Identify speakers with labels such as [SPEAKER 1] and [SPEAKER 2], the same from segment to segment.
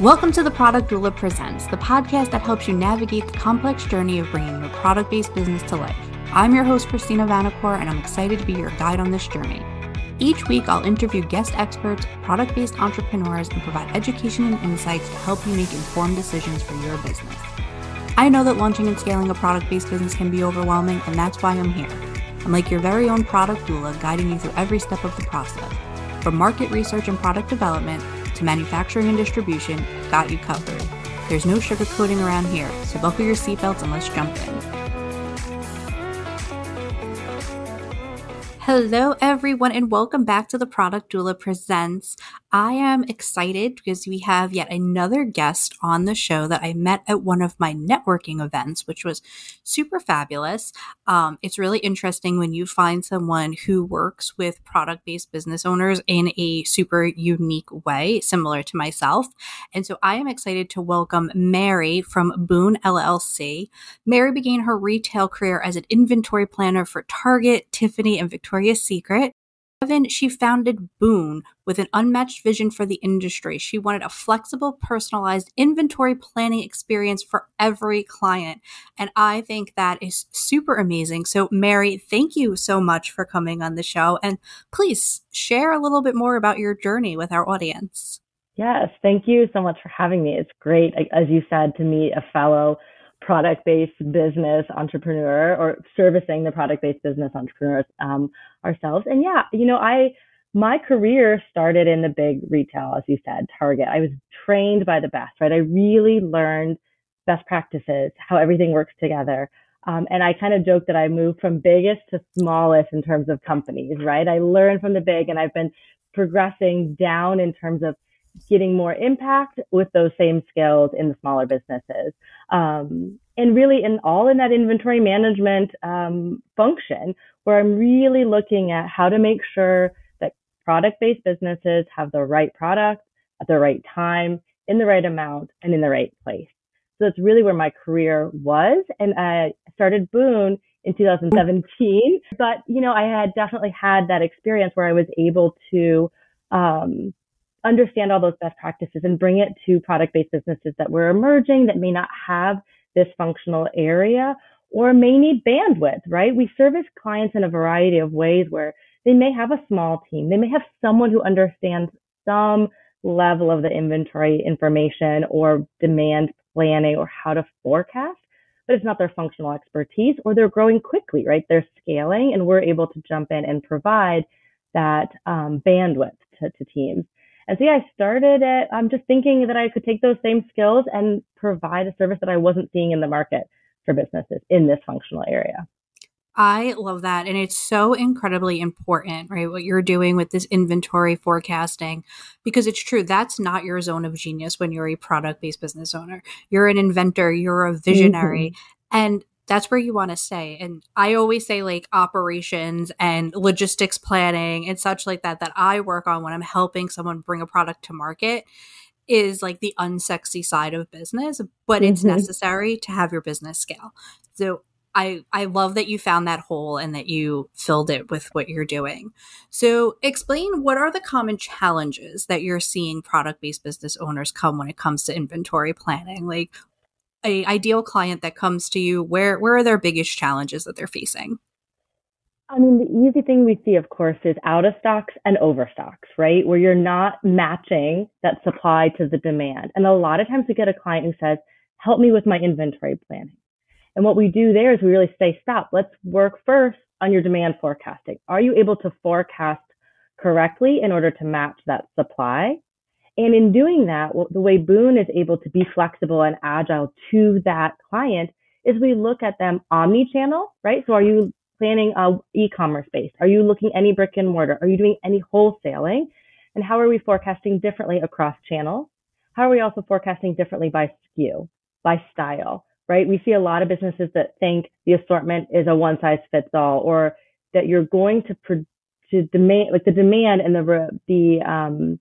[SPEAKER 1] Welcome to the Product Doula Presents, the podcast that helps you navigate the complex journey of bringing your product based business to life. I'm your host, Christina Vanacore, and I'm excited to be your guide on this journey. Each week, I'll interview guest experts, product based entrepreneurs, and provide education and insights to help you make informed decisions for your business. I know that launching and scaling a product based business can be overwhelming, and that's why I'm here. I'm like your very own product doula, guiding you through every step of the process. From market research and product development to manufacturing and distribution, got you covered. There's no sugarcoating around here, so buckle your seatbelts and let's jump in. Hello, everyone, and welcome back to the Product Doula Presents. I am excited because we have yet another guest on the show that I met at one of my networking events, which was super fabulous. Um, it's really interesting when you find someone who works with product based business owners in a super unique way, similar to myself. And so I am excited to welcome Mary from Boon LLC. Mary began her retail career as an inventory planner for Target, Tiffany, and Victoria's Secret. She founded Boon with an unmatched vision for the industry. She wanted a flexible, personalized inventory planning experience for every client. And I think that is super amazing. So, Mary, thank you so much for coming on the show. And please share a little bit more about your journey with our audience.
[SPEAKER 2] Yes, thank you so much for having me. It's great, as you said, to meet a fellow product based business entrepreneur or servicing the product based business entrepreneurs um, ourselves. And yeah, you know, I, my career started in the big retail, as you said, Target. I was trained by the best, right? I really learned best practices, how everything works together. Um, and I kind of joke that I moved from biggest to smallest in terms of companies, right? I learned from the big and I've been progressing down in terms of getting more impact with those same skills in the smaller businesses. Um, and really in all in that inventory management um, function where I'm really looking at how to make sure that product based businesses have the right product at the right time, in the right amount, and in the right place. So that's really where my career was. And I started Boon in 2017. But, you know, I had definitely had that experience where I was able to um, understand all those best practices and bring it to product based businesses that were emerging that may not have this functional area or may need bandwidth, right? We service clients in a variety of ways where they may have a small team. They may have someone who understands some level of the inventory information or demand planning or how to forecast, but it's not their functional expertise or they're growing quickly, right? They're scaling and we're able to jump in and provide that um, bandwidth to, to teams. And yeah, I started it. I'm just thinking that I could take those same skills and provide a service that I wasn't seeing in the market for businesses in this functional area.
[SPEAKER 1] I love that. And it's so incredibly important, right? What you're doing with this inventory forecasting, because it's true. That's not your zone of genius when you're a product based business owner. You're an inventor, you're a visionary. Mm-hmm. And that's where you want to stay. And I always say like operations and logistics planning and such like that, that I work on when I'm helping someone bring a product to market is like the unsexy side of business, but mm-hmm. it's necessary to have your business scale. So I, I love that you found that hole and that you filled it with what you're doing. So, explain what are the common challenges that you're seeing product based business owners come when it comes to inventory planning? Like, a ideal client that comes to you, where where are their biggest challenges that they're facing?
[SPEAKER 2] I mean, the easy thing we see, of course, is out of stocks and overstocks, right? Where you're not matching that supply to the demand. And a lot of times we get a client who says, help me with my inventory planning. And what we do there is we really say, stop, let's work first on your demand forecasting. Are you able to forecast correctly in order to match that supply? And in doing that, the way Boon is able to be flexible and agile to that client is we look at them omni-channel, right? So are you planning a e-commerce based? Are you looking any brick and mortar? Are you doing any wholesaling? And how are we forecasting differently across channels? How are we also forecasting differently by SKU, by style, right? We see a lot of businesses that think the assortment is a one size fits all or that you're going to, pro- to demand, like the demand and the, the, um,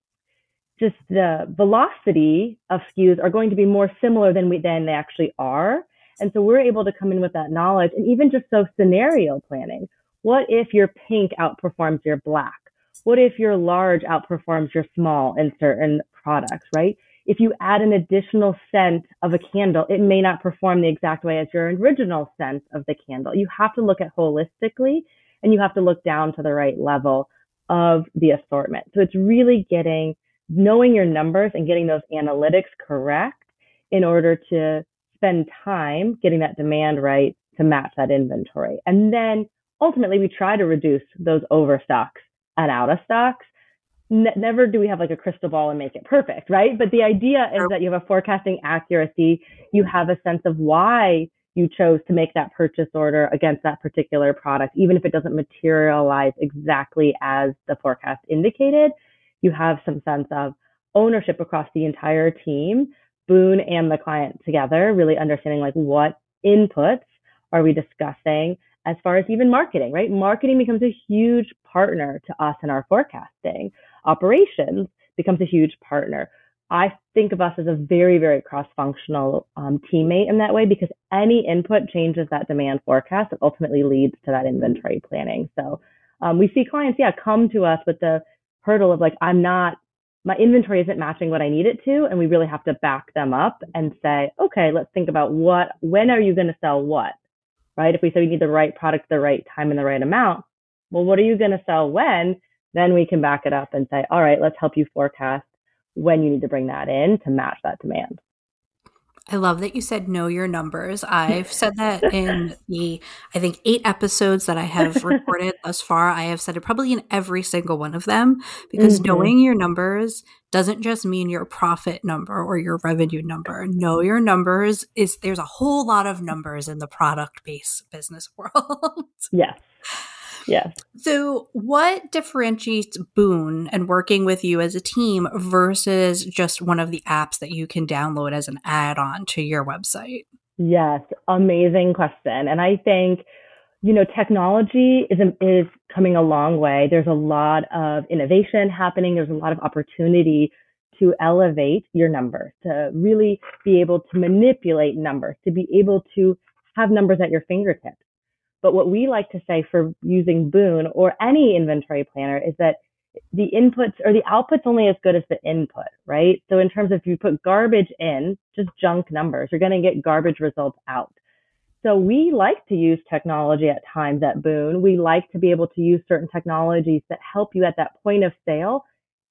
[SPEAKER 2] just the velocity of SKUs are going to be more similar than we than they actually are. And so we're able to come in with that knowledge and even just so scenario planning. What if your pink outperforms your black? What if your large outperforms your small in certain products, right? if you add an additional scent of a candle, it may not perform the exact way as your original scent of the candle. You have to look at holistically and you have to look down to the right level of the assortment. So it's really getting, knowing your numbers and getting those analytics correct in order to spend time getting that demand right to match that inventory. And then ultimately we try to reduce those overstocks and out of stocks ne- never do we have like a crystal ball and make it perfect, right? But the idea is that you have a forecasting accuracy. You have a sense of why you chose to make that purchase order against that particular product, even if it doesn't materialize exactly as the forecast indicated. You have some sense of ownership across the entire team, Boon and the client together, really understanding like what inputs are we discussing as far as even marketing, right? Marketing becomes a huge partner to us in our forecasting operations becomes a huge partner. I think of us as a very, very cross-functional um, teammate in that way because any input changes that demand forecast that ultimately leads to that inventory planning. So um, we see clients, yeah, come to us with the hurdle of like, I'm not, my inventory isn't matching what I need it to, and we really have to back them up and say, okay, let's think about what, when are you going to sell what, right? If we say we need the right product, the right time, and the right amount, well, what are you going to sell when? Then we can back it up and say, all right, let's help you forecast when you need to bring that in to match that demand.
[SPEAKER 1] I love that you said know your numbers. I've said that in the, I think, eight episodes that I have recorded thus far. I have said it probably in every single one of them because mm-hmm. knowing your numbers doesn't just mean your profit number or your revenue number. Know your numbers is there's a whole lot of numbers in the product based business world.
[SPEAKER 2] yes. Yeah.
[SPEAKER 1] So, what differentiates Boon and working with you as a team versus just one of the apps that you can download as an add on to your website?
[SPEAKER 2] Yes, amazing question. And I think, you know, technology is, is coming a long way. There's a lot of innovation happening, there's a lot of opportunity to elevate your numbers, to really be able to manipulate numbers, to be able to have numbers at your fingertips. But what we like to say for using Boon or any inventory planner is that the inputs or the output's only as good as the input, right? So in terms of if you put garbage in, just junk numbers, you're going to get garbage results out. So we like to use technology at times at Boon. We like to be able to use certain technologies that help you at that point of sale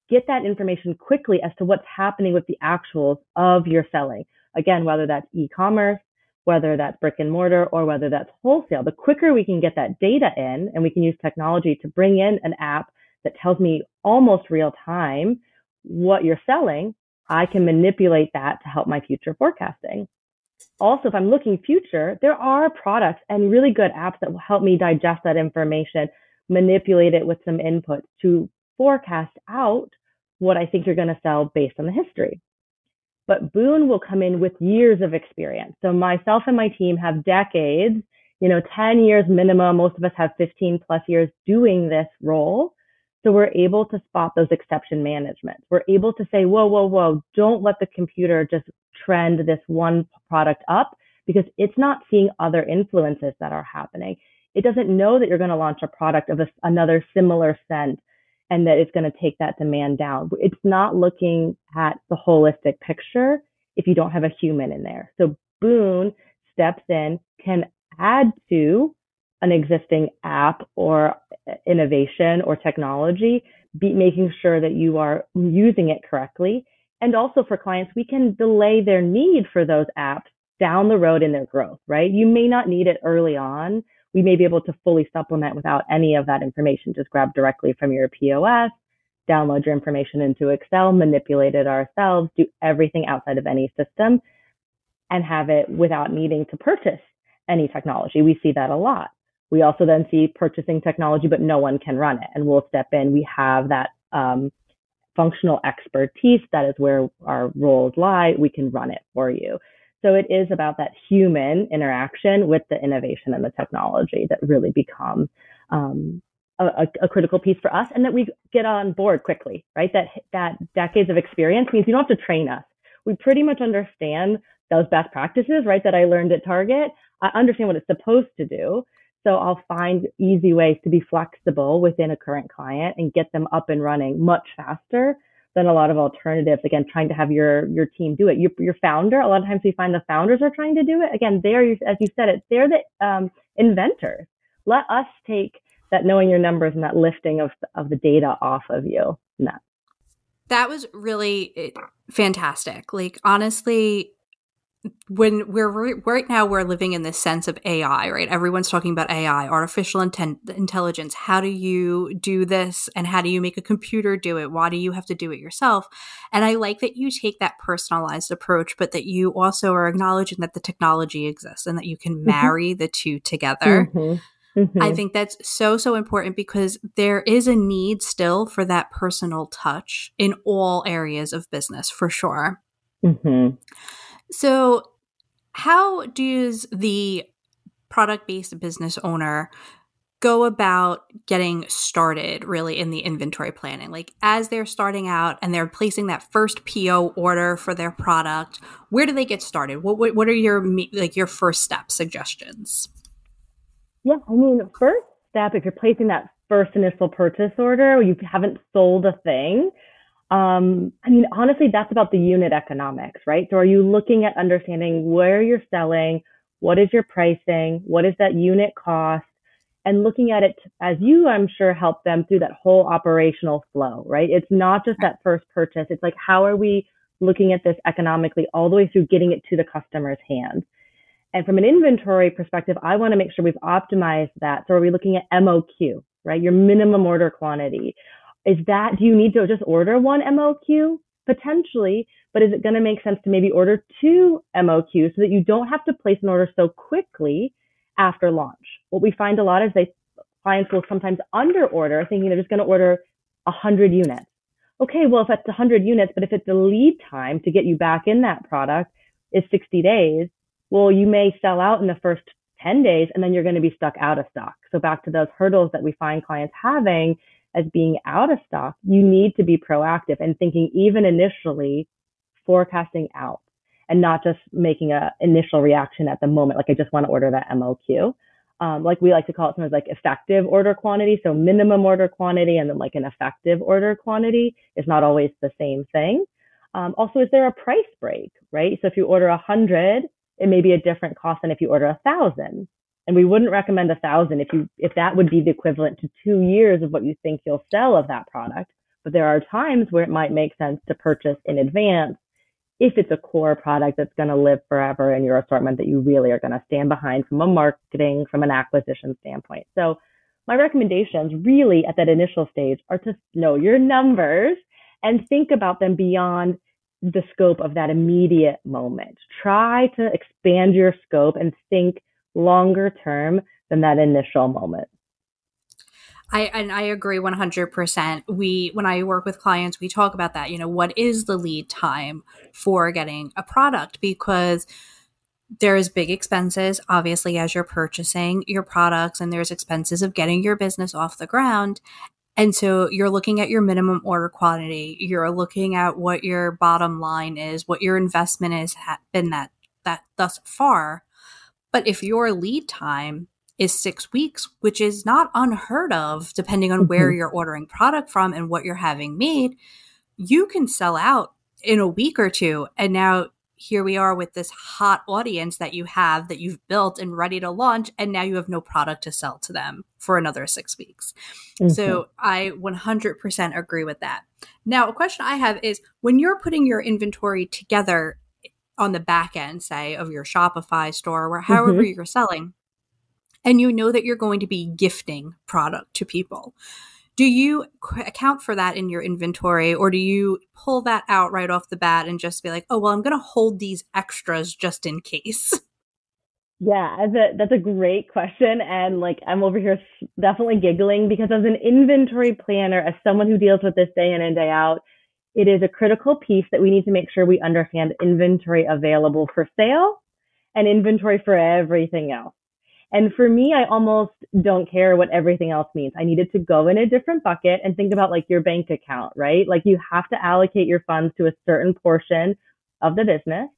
[SPEAKER 2] get that information quickly as to what's happening with the actuals of your selling. Again, whether that's e-commerce, whether that's brick and mortar or whether that's wholesale. The quicker we can get that data in and we can use technology to bring in an app that tells me almost real time what you're selling, I can manipulate that to help my future forecasting. Also, if I'm looking future, there are products and really good apps that will help me digest that information, manipulate it with some inputs to forecast out what I think you're going to sell based on the history but Boon will come in with years of experience. So myself and my team have decades, you know, 10 years minimum. Most of us have 15 plus years doing this role. So we're able to spot those exception management. We're able to say, whoa, whoa, whoa, don't let the computer just trend this one product up because it's not seeing other influences that are happening. It doesn't know that you're going to launch a product of a, another similar scent and that it's going to take that demand down. It's not looking at the holistic picture if you don't have a human in there. So Boon steps in, can add to an existing app or uh, innovation or technology, be making sure that you are using it correctly. And also for clients, we can delay their need for those apps down the road in their growth, right? You may not need it early on we may be able to fully supplement without any of that information. Just grab directly from your POS, download your information into Excel, manipulate it ourselves, do everything outside of any system, and have it without needing to purchase any technology. We see that a lot. We also then see purchasing technology, but no one can run it, and we'll step in. We have that um, functional expertise. That is where our roles lie. We can run it for you. So it is about that human interaction with the innovation and the technology that really become um, a, a, critical piece for us and that we get on board quickly, right? That, that decades of experience means you don't have to train us. We pretty much understand those best practices, right? That I learned at Target. I understand what it's supposed to do. So I'll find easy ways to be flexible within a current client and get them up and running much faster than a lot of alternatives. Again, trying to have your your team do it. Your, your founder, a lot of times we find the founders are trying to do it. Again, they're as you said it, they're the um, inventors. Let us take that knowing your numbers and that lifting of of the data off of you. That
[SPEAKER 1] that was really eh, fantastic. Like honestly, when we're right now we're living in this sense of AI, right? Everyone's talking about AI, artificial intent, intelligence. How do you do this and how do you make a computer do it? Why do you have to do it yourself? And I like that you take that personalized approach, but that you also are acknowledging that the technology exists and that you can mm-hmm. marry mm-hmm. the two together. Mm-hmm. Mm-hmm. I think that's so, so important because there is a need still for that personal touch in all areas of business for sure. Mm-hmm. So, how does the product based business owner go about getting started really in the inventory planning? Like, as they're starting out and they're placing that first PO order for their product, where do they get started? What, what, what are your like your first step suggestions?
[SPEAKER 2] Yeah, I mean, first step, if you're placing that first initial purchase order, you haven't sold a thing, um, I mean, honestly, that's about the unit economics, right? So are you looking at understanding where you're selling? What is your pricing? What is that unit cost? And looking at it as you, I'm sure, help them through that whole operational flow, right? It's not just that first purchase. It's like, how are we looking at this economically all the way through getting it to the customer's hands? And from an inventory perspective, I want to make sure we've optimized that. So are we looking at MOQ, right? Your minimum order quantity is that do you need to just order one MOQ? Potentially, but is it going to make sense to maybe order two MOQs so that you don't have to place an order so quickly after launch? What we find a lot is they clients will sometimes under order, thinking they're just going to order 100 units. Okay, well, if it's 100 units, but if it's the lead time to get you back in that product is 60 days, well, you may sell out in the first 10 days and then you're going to be stuck out of stock. So back to those hurdles that we find clients having as being out of stock, you need to be proactive and thinking even initially forecasting out and not just making a initial reaction at the moment. Like I just want to order that MOQ. Um, like we like to call it sometimes like effective order quantity. So minimum order quantity and then like an effective order quantity is not always the same thing. Um, also, is there a price break, right? So if you order a hundred, it may be a different cost than if you order a thousand. And we wouldn't recommend a thousand if you if that would be the equivalent to two years of what you think you'll sell of that product. But there are times where it might make sense to purchase in advance if it's a core product that's going to live forever in your assortment that you really are going to stand behind from a marketing, from an acquisition standpoint. So my recommendations really at that initial stage are to know your numbers and think about them beyond the scope of that immediate moment. Try to expand your scope and think longer term than that initial moment.
[SPEAKER 1] I and I agree 100%. We when I work with clients, we talk about that, you know, what is the lead time for getting a product because there's big expenses obviously as you're purchasing your products and there's expenses of getting your business off the ground. And so you're looking at your minimum order quantity, you're looking at what your bottom line is, what your investment has been that that thus far but if your lead time is six weeks, which is not unheard of, depending on mm-hmm. where you're ordering product from and what you're having made, you can sell out in a week or two. And now here we are with this hot audience that you have that you've built and ready to launch. And now you have no product to sell to them for another six weeks. Mm-hmm. So I 100% agree with that. Now, a question I have is when you're putting your inventory together on the back end, say, of your Shopify store or however mm-hmm. you're selling, and you know that you're going to be gifting product to people. Do you account for that in your inventory or do you pull that out right off the bat and just be like, oh, well, I'm going to hold these extras just in case?
[SPEAKER 2] Yeah, that's a, that's a great question. And like, I'm over here definitely giggling because as an inventory planner, as someone who deals with this day in and day out, it is a critical piece that we need to make sure we understand inventory available for sale and inventory for everything else. And for me, I almost don't care what everything else means. I needed to go in a different bucket and think about like your bank account, right? Like you have to allocate your funds to a certain portion of the business.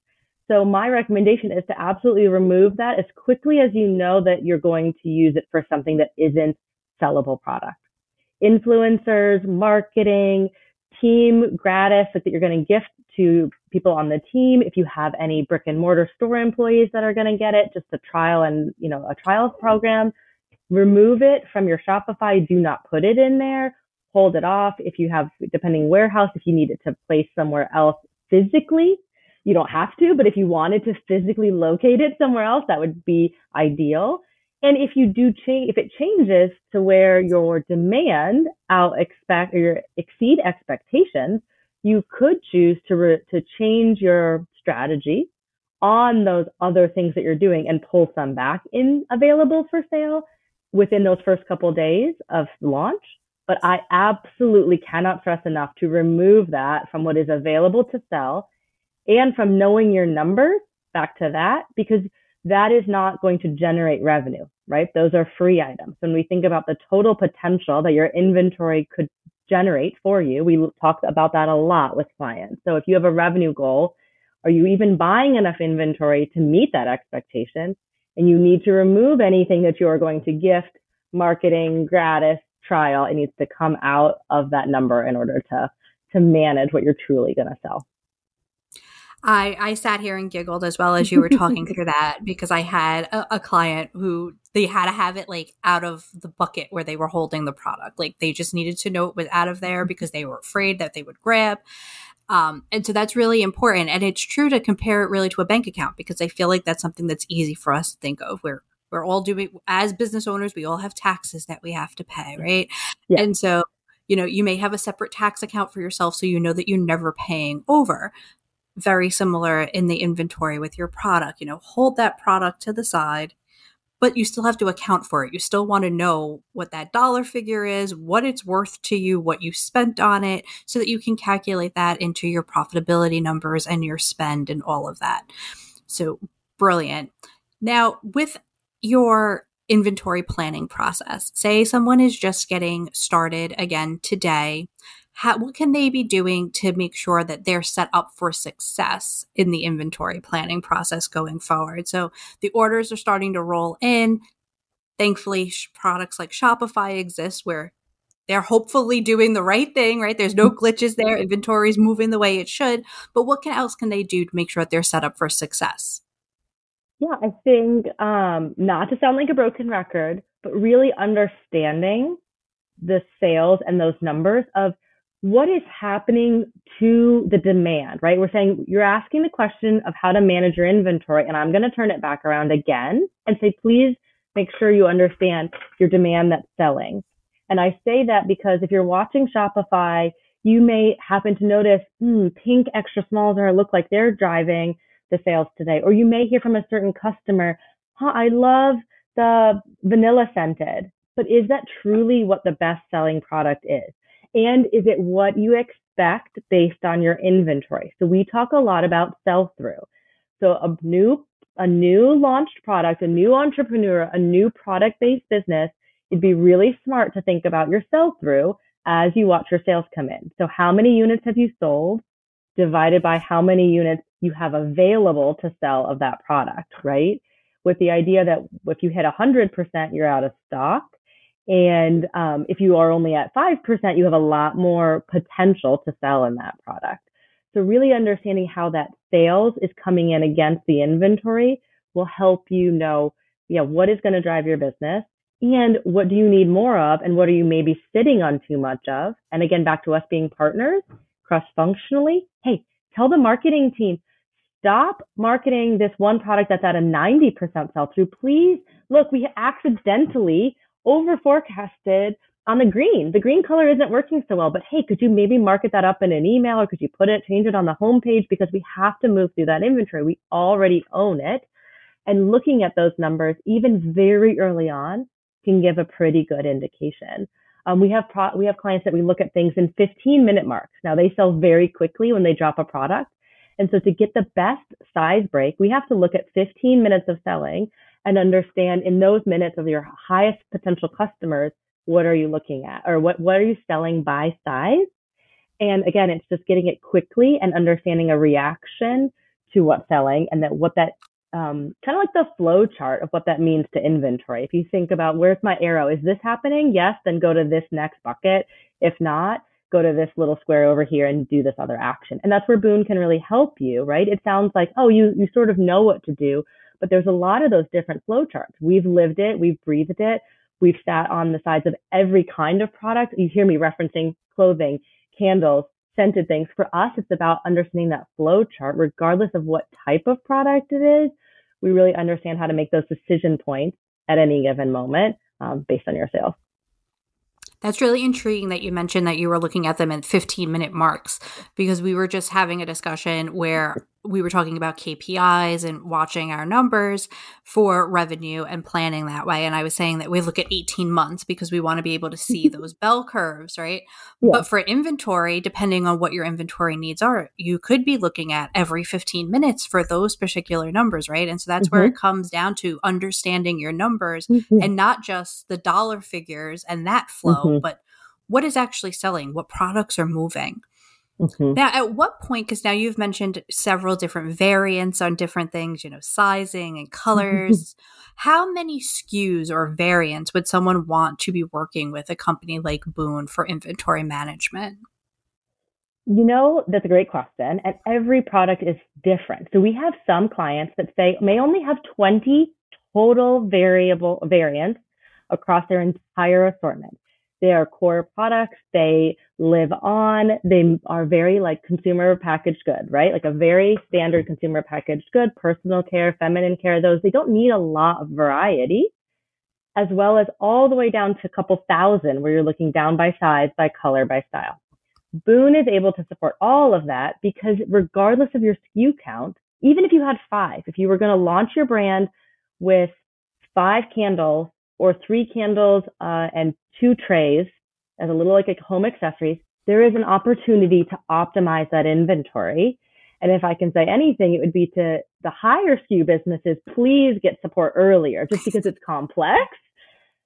[SPEAKER 2] So my recommendation is to absolutely remove that as quickly as you know that you're going to use it for something that isn't sellable product. Influencers, marketing, team gratis that you're going to gift to people on the team. If you have any brick and mortar store employees that are going to get it, just a trial and, you know, a trial program, remove it from your Shopify. Do not put it in there. Hold it off. If you have, depending warehouse, if you need it to place somewhere else physically, you don't have to, but if you wanted to physically locate it somewhere else, that would be ideal. And if you do change, if it changes to where your demand out expect or exceed expectations, you could choose to re- to change your strategy on those other things that you're doing and pull some back in available for sale within those first couple of days of launch. But I absolutely cannot stress enough to remove that from what is available to sell and from knowing your numbers back to that because that is not going to generate revenue, right? Those are free items. When we think about the total potential that your inventory could generate for you, we talk about that a lot with clients. So if you have a revenue goal, are you even buying enough inventory to meet that expectation? And you need to remove anything that you are going to gift, marketing, gratis, trial. It needs to come out of that number in order to to manage what you're truly going to sell.
[SPEAKER 1] I, I sat here and giggled as well as you were talking through that because I had a, a, client who they had to have it like out of the bucket where they were holding the product. Like they just needed to know it was out of there because they were afraid that they would grab. Um, and so that's really important. And it's true to compare it really to a bank account because I feel like that's something that's easy for us to think of. We're we're all doing as business owners, we all have taxes that we have to pay, right? Yeah. And so you know, you may have a separate tax account for yourself so you know that you're never paying over very similar in the inventory with your product. You know, hold that product to the side, but you still have to account for it. You still want to know what that dollar figure is, what it's worth to you, what you spent on it, so that you can calculate that into your profitability numbers and your spend and all of that. So brilliant. Now, with your inventory planning process, say someone is just getting started again today how, what can they be doing to make sure that they're set up for success in the inventory planning process going forward? So the orders are starting to roll in. Thankfully, products like Shopify exist where they're hopefully doing the right thing, right? There's no glitches there. Inventory is moving the way it should. But what can, else can they do to make sure that they're set up for success?
[SPEAKER 2] Yeah, I think um, not to sound like a broken record, but really understanding the sales and those numbers of what is happening to the demand, right? We're saying you're asking the question of how to manage your inventory, and I'm going to turn it back around again and say, please make sure you understand your demand that's selling. And I say that because if you're watching Shopify, you may happen to notice, hmm, pink extra smalls are look like they're driving the sales today. Or you may hear from a certain customer, huh, I love the vanilla scented, but is that truly what the best selling product is? And is it what you expect based on your inventory? So we talk a lot about sell through. So a new, a new launched product, a new entrepreneur, a new product based business, it'd be really smart to think about your sell through as you watch your sales come in. So how many units have you sold divided by how many units you have available to sell of that product, right? With the idea that if you hit 100%, you're out of stock. And um, if you are only at 5%, you have a lot more potential to sell in that product. So really understanding how that sales is coming in against the inventory will help you know, yeah, what is going to drive your business and what do you need more of and what are you maybe sitting on too much of? And again, back to us being partners cross functionally. Hey, tell the marketing team, stop marketing this one product that's at a 90% sell through. Please look, we accidentally over forecasted on the green. The green color isn't working so well, but hey, could you maybe market that up in an email or could you put it, change it on the homepage because we have to move through that inventory. We already own it. And looking at those numbers, even very early on, can give a pretty good indication. Um, we have pro- we have clients that we look at things in 15 minute marks. Now they sell very quickly when they drop a product, and so to get the best size break, we have to look at 15 minutes of selling and understand in those minutes of your highest potential customers, what are you looking at or what, what are you selling by size? And again, it's just getting it quickly and understanding a reaction to what's selling and that what that um, kind of like the flow chart of what that means to inventory. If you think about where's my arrow, is this happening? Yes, then go to this next bucket. If not, go to this little square over here and do this other action. And that's where Boon can really help you, right? It sounds like, oh, you, you sort of know what to do, but there's a lot of those different flow charts. We've lived it, we've breathed it, we've sat on the sides of every kind of product. You hear me referencing clothing, candles, scented things. For us, it's about understanding that flow chart, regardless of what type of product it is. We really understand how to make those decision points at any given moment um, based on your sales.
[SPEAKER 1] That's really intriguing that you mentioned that you were looking at them in 15 minute marks because we were just having a discussion where we were talking about KPIs and watching our numbers for revenue and planning that way. And I was saying that we look at 18 months because we want to be able to see those bell curves, right? Yeah. But for inventory, depending on what your inventory needs are, you could be looking at every 15 minutes for those particular numbers, right? And so that's mm-hmm. where it comes down to understanding your numbers mm-hmm. and not just the dollar figures and that flow, mm-hmm. but what is actually selling, what products are moving. Mm-hmm. Now, at what point, because now you've mentioned several different variants on different things, you know, sizing and colors. How many SKUs or variants would someone want to be working with a company like Boon for inventory management?
[SPEAKER 2] You know, that's a great question. And every product is different. So we have some clients that say may only have 20 total variable variants across their entire assortment. They are core products. They live on. They are very like consumer packaged good, right? Like a very standard consumer packaged good, personal care, feminine care, those, they don't need a lot of variety, as well as all the way down to a couple thousand where you're looking down by size, by color, by style. Boon is able to support all of that because regardless of your SKU count, even if you had five, if you were going to launch your brand with five candles or three candles uh, and two trays as a little like a home accessories, there is an opportunity to optimize that inventory. And if I can say anything, it would be to the higher SKU businesses, please get support earlier just because it's complex.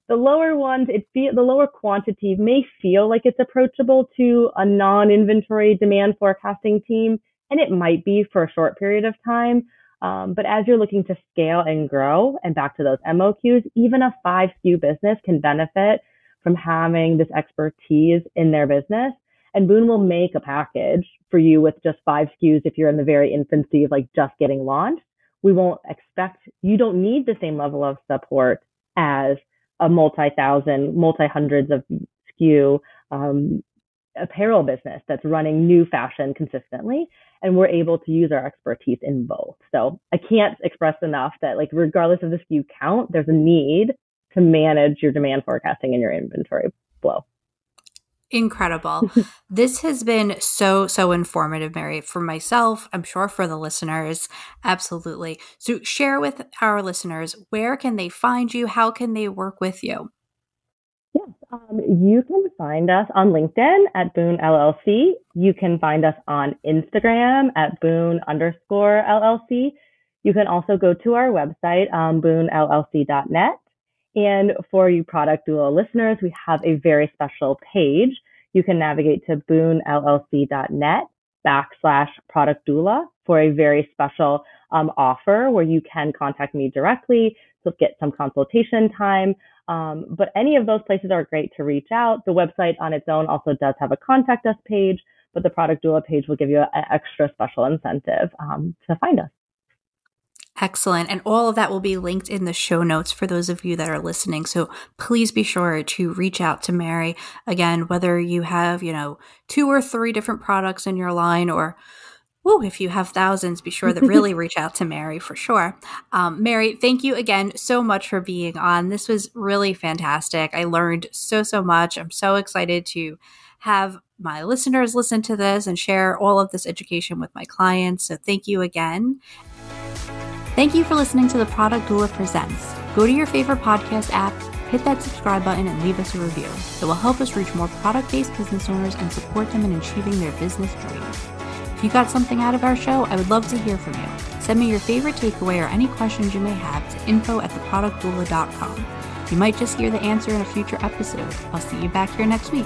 [SPEAKER 2] The lower ones, it feel, the lower quantity may feel like it's approachable to a non-inventory demand forecasting team, and it might be for a short period of time. Um, but as you're looking to scale and grow, and back to those MOQs, even a five SKU business can benefit from having this expertise in their business. And Boon will make a package for you with just five SKUs if you're in the very infancy of like just getting launched. We won't expect, you don't need the same level of support as a multi thousand, multi hundreds of SKU um, apparel business that's running new fashion consistently and we're able to use our expertise in both. So i can't express enough that like regardless of the sku count there's a need to manage your demand forecasting and your inventory flow.
[SPEAKER 1] Incredible. This has been so so informative mary for myself i'm sure for the listeners. Absolutely. So share with our listeners where can they find you? How can they work with you
[SPEAKER 2] Yes, um, you can find us on LinkedIn at Boon LLC. You can find us on Instagram at Boon underscore LLC. You can also go to our website, um, boonllc.net. And for you product doula listeners, we have a very special page. You can navigate to boonllc.net backslash product doula for a very special um, offer where you can contact me directly to get some consultation time. Um, but any of those places are great to reach out. The website on its own also does have a contact us page, but the product doula page will give you an extra special incentive um, to find us.
[SPEAKER 1] Excellent. And all of that will be linked in the show notes for those of you that are listening. So please be sure to reach out to Mary. Again, whether you have, you know, two or three different products in your line or Woo, if you have thousands, be sure to really reach out to Mary for sure. Um, Mary, thank you again so much for being on. This was really fantastic. I learned so, so much. I'm so excited to have my listeners listen to this and share all of this education with my clients. So thank you again. Thank you for listening to the Product Doula Presents. Go to your favorite podcast app, hit that subscribe button, and leave us a review. It will help us reach more product based business owners and support them in achieving their business dreams. You got something out of our show, I would love to hear from you. Send me your favorite takeaway or any questions you may have to info at theproductdoula.com. You might just hear the answer in a future episode. I'll see you back here next week.